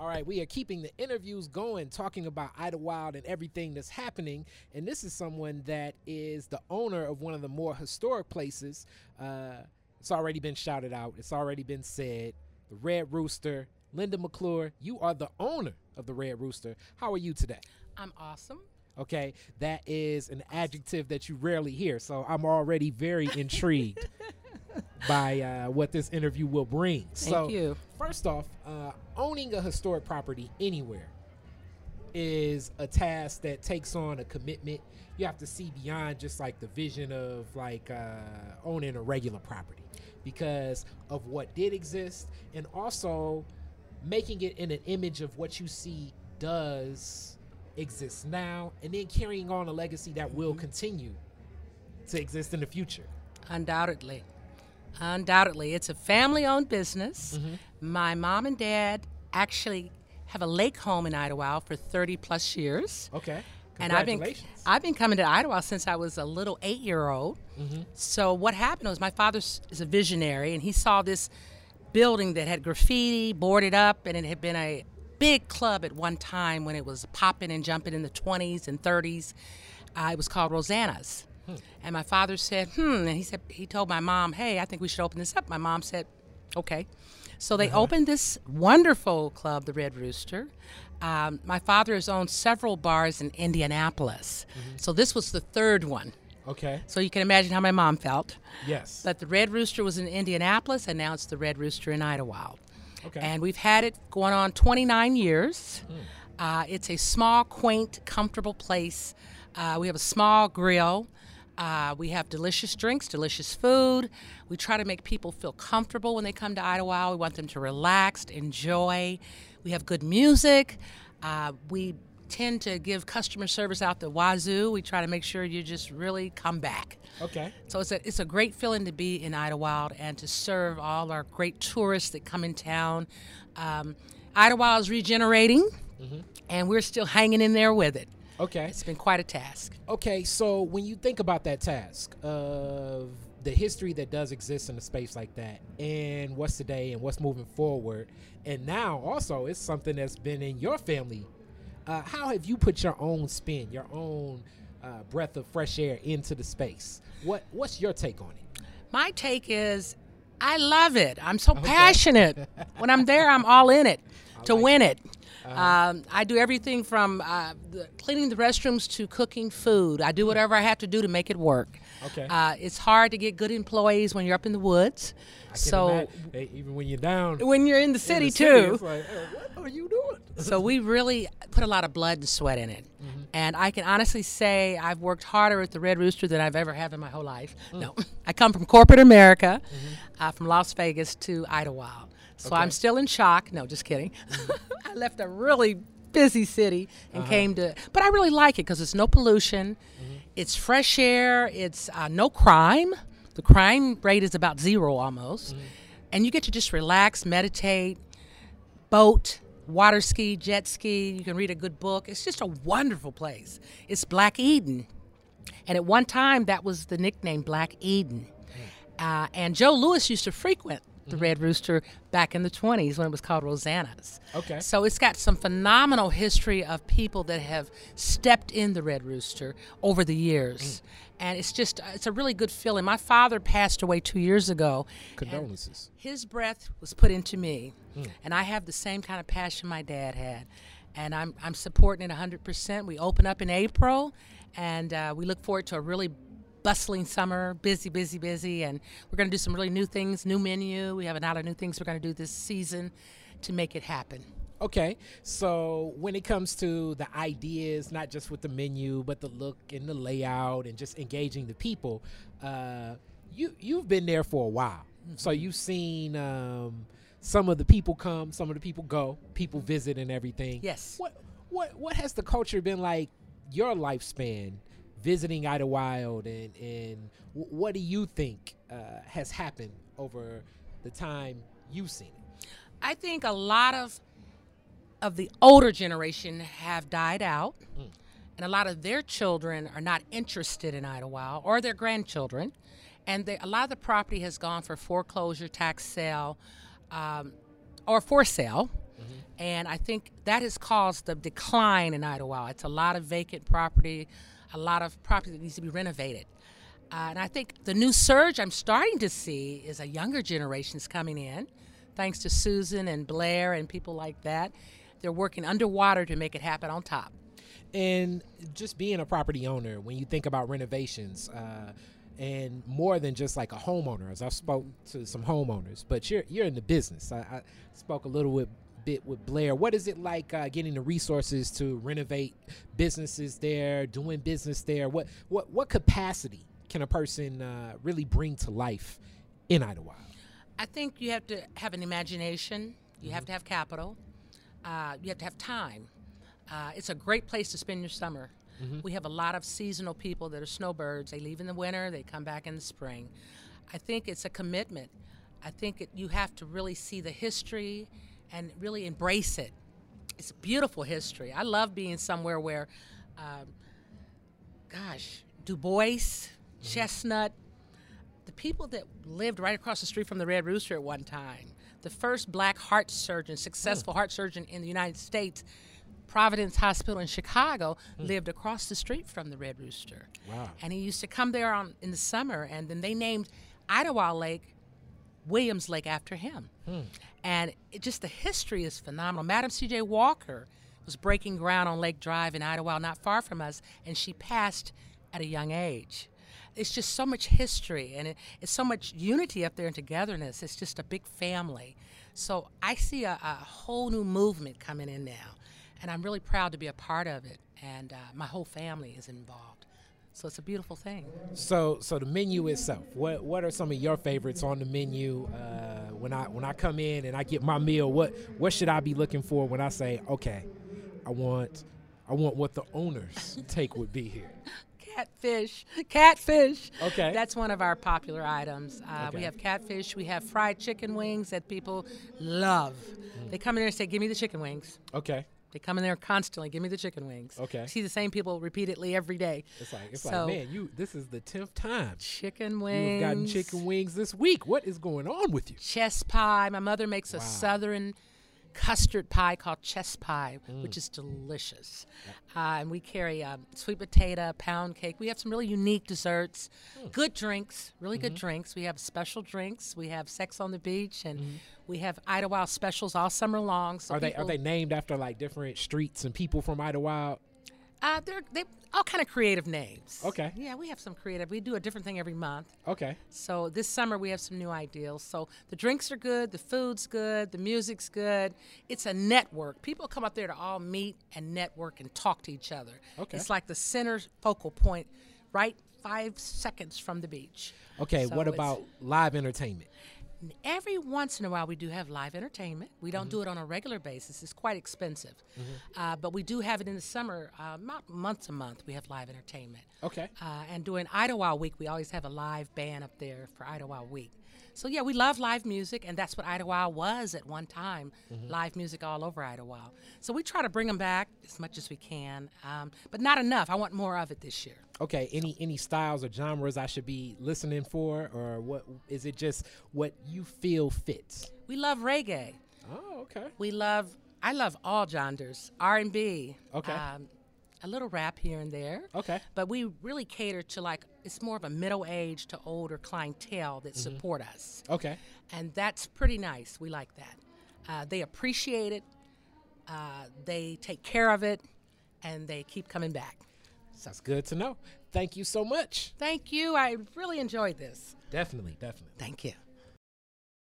All right, we are keeping the interviews going, talking about Idlewild and everything that's happening. And this is someone that is the owner of one of the more historic places. Uh, it's already been shouted out, it's already been said. The Red Rooster. Linda McClure, you are the owner of the Red Rooster. How are you today? I'm awesome. Okay, that is an adjective that you rarely hear. So I'm already very intrigued by uh, what this interview will bring. Thank so, you. First off, uh, owning a historic property anywhere is a task that takes on a commitment. You have to see beyond just like the vision of like uh, owning a regular property because of what did exist and also making it in an image of what you see does exist now and then carrying on a legacy that will mm-hmm. continue to exist in the future. Undoubtedly. Undoubtedly. It's a family owned business. Mm-hmm. My mom and dad actually have a lake home in Idlewild for 30 plus years. Okay. And I've been Congratulations. I've been coming to Idlewild since I was a little eight year old. Mm-hmm. So what happened was my father is a visionary, and he saw this building that had graffiti boarded up, and it had been a big club at one time when it was popping and jumping in the 20s and 30s. Uh, it was called Rosanna's. And my father said, "Hmm," and he said he told my mom, "Hey, I think we should open this up." My mom said, "Okay." So they opened this wonderful club, the Red Rooster. Um, my father has owned several bars in Indianapolis, so this was the third one. okay. So you can imagine how my mom felt. Yes. But the Red Rooster was in Indianapolis, and now it's the Red Rooster in Idlewild. Okay. And we've had it going on 29 years. Uh, it's a small, quaint, comfortable place. Uh, we have a small grill. Uh, we have delicious drinks, delicious food. We try to make people feel comfortable when they come to Idlewild. We want them to relax, enjoy. We have good music. Uh, we tend to give customer service out the wazoo. We try to make sure you just really come back. okay. So it's a it's a great feeling to be in Idlewild and to serve all our great tourists that come in town. Um, Idlewild is regenerating, and we're still hanging in there with it. Okay. It's been quite a task. Okay, so when you think about that task of the history that does exist in a space like that, and what's today and what's moving forward, and now also it's something that's been in your family. Uh, how have you put your own spin, your own uh, breath of fresh air into the space? What What's your take on it? My take is, I love it. I'm so passionate. when I'm there, I'm all in it to win it. Um, I do everything from uh, the, cleaning the restrooms to cooking food. I do whatever I have to do to make it work. Okay. Uh, it's hard to get good employees when you're up in the woods. I So hey, even when you're down when you're in the the city, city, too. it's like, hey, what are you doing? so we really put a lot of blood and sweat in it. And I can honestly say I've worked harder at the Red Rooster than I've ever have in my whole life. No, I come from corporate America, uh, from Las Vegas to Idlewild. So I'm still in shock. No, just kidding. I left a really busy city and came to, but I really like it because it's no pollution, it's fresh air, it's uh, no crime. The crime rate is about zero almost. And you get to just relax, meditate, boat, water ski, jet ski. You can read a good book. It's just a wonderful place. It's Black Eden. And at one time, that was the nickname Black Eden. Uh, and Joe Louis used to frequent the Red Rooster back in the 20s when it was called Rosanna's. Okay. So it's got some phenomenal history of people that have stepped in the Red Rooster over the years. Mm. And it's just, uh, it's a really good feeling. My father passed away two years ago. Condolences. his breath was put into me, mm. and I have the same kind of passion my dad had, and I'm I'm supporting it 100%. We open up in April, and uh, we look forward to a really bustling summer, busy, busy, busy, and we're going to do some really new things, new menu. We have a lot of new things we're going to do this season to make it happen. Okay, so when it comes to the ideas, not just with the menu, but the look and the layout, and just engaging the people, uh, you you've been there for a while, so you've seen um, some of the people come, some of the people go, people visit, and everything. Yes. What what what has the culture been like? Your lifespan visiting Idlewild, and and what do you think uh, has happened over the time you've seen it? I think a lot of of the older generation have died out, and a lot of their children are not interested in Idlewild or their grandchildren, and they, a lot of the property has gone for foreclosure, tax sale, um, or for sale. And I think that has caused the decline in Idlewild. It's a lot of vacant property, a lot of property that needs to be renovated. Uh, and I think the new surge I'm starting to see is a younger generation's coming in, thanks to Susan and Blair and people like that. They're working underwater to make it happen on top. And just being a property owner, when you think about renovations, uh, and more than just like a homeowner, as I've spoke to some homeowners, but you're you're in the business. I, I spoke a little bit bit with Blair. What is it like uh, getting the resources to renovate businesses there, doing business there? What what what capacity can a person uh, really bring to life in Idlewild? I think you have to have an imagination. You mm-hmm. have to have capital. Uh, you have to have time. Uh, it's a great place to spend your summer. Mm-hmm. We have a lot of seasonal people that are snowbirds. They leave in the winter, they come back in the spring. I think it's a commitment. I think it, you have to really see the history and really embrace it. It's a beautiful history. I love being somewhere where, um, gosh, Du Bois, mm-hmm. Chesnutt, the people that lived right across the street from the Red Rooster at one time, the first black heart surgeon, successful oh. heart surgeon in the United States, Providence Hospital in Chicago, mm. lived across the street from the Red Rooster. Wow. And he used to come there on, in the summer, and then they named Idlewild Lake Williams Lake after him. Hmm. And it, just the history is phenomenal. Madam C.J. Walker was breaking ground on Lake Drive in Idlewild, not far from us, and she passed at a young age. It's just so much history and it, it's so much unity up there and togetherness. It's just a big family. So I see a, a whole new movement coming in now, and I'm really proud to be a part of it. And uh, my whole family is involved. So it's a beautiful thing. So, so the menu itself. What what are some of your favorites on the menu? Uh, when I when I come in and I get my meal, what what should I be looking for when I say, okay, I want I want what the owners take would be here. Catfish, catfish. Okay, that's one of our popular items. Uh, okay. We have catfish. We have fried chicken wings that people love. Mm. They come in there and say, "Give me the chicken wings." Okay. They come in there constantly. Give me the chicken wings. Okay. See the same people repeatedly every day. It's like it's so, like man, you. This is the tenth time. Chicken wings. You've gotten chicken wings this week. What is going on with you? Chess pie. My mother makes wow. a southern custard pie called chess pie, mm. which is delicious. Uh, and we carry um, sweet potato, pound cake. We have some really unique desserts, mm. good drinks, really mm-hmm. good drinks. We have special drinks. We have Sex on the Beach, and mm-hmm. we have Idlewild specials all summer long. So are they are they named after like different streets and people from Idlewild? Uh, they're they all kind of creative names. Okay. Yeah, we have some creative. We do a different thing every month. Okay. So this summer we have some new ideals. So the drinks are good, the food's good, the music's good. It's a network. People come up there to all meet and network and talk to each other. Okay. It's like the center focal point, right five seconds from the beach. Okay. So what about live entertainment? Every once in a while, we do have live entertainment. We don't mm-hmm. do it on a regular basis; it's quite expensive. Mm-hmm. Uh, but we do have it in the summer, uh, not month to month. We have live entertainment. Okay. Uh, and during Idlewild Week, we always have a live band up there for Idlewild Week. So yeah, we love live music, and that's what Idlewild was at one time. Mm-hmm. Live music all over Idlewild. So we try to bring them back as much as we can, um, but not enough. I want more of it this year. Okay. Any any styles or genres I should be listening for, or what is it? Just what you feel fits. We love reggae. Oh, okay. We love. I love all genres. R and B. Okay. Um, a little rap here and there. Okay. But we really cater to like it's more of a middle age to older clientele that mm-hmm. support us. Okay. And that's pretty nice. We like that. Uh, they appreciate it. Uh, they take care of it, and they keep coming back. Sounds good to know. Thank you so much. Thank you. I really enjoyed this. Definitely, definitely. Thank you.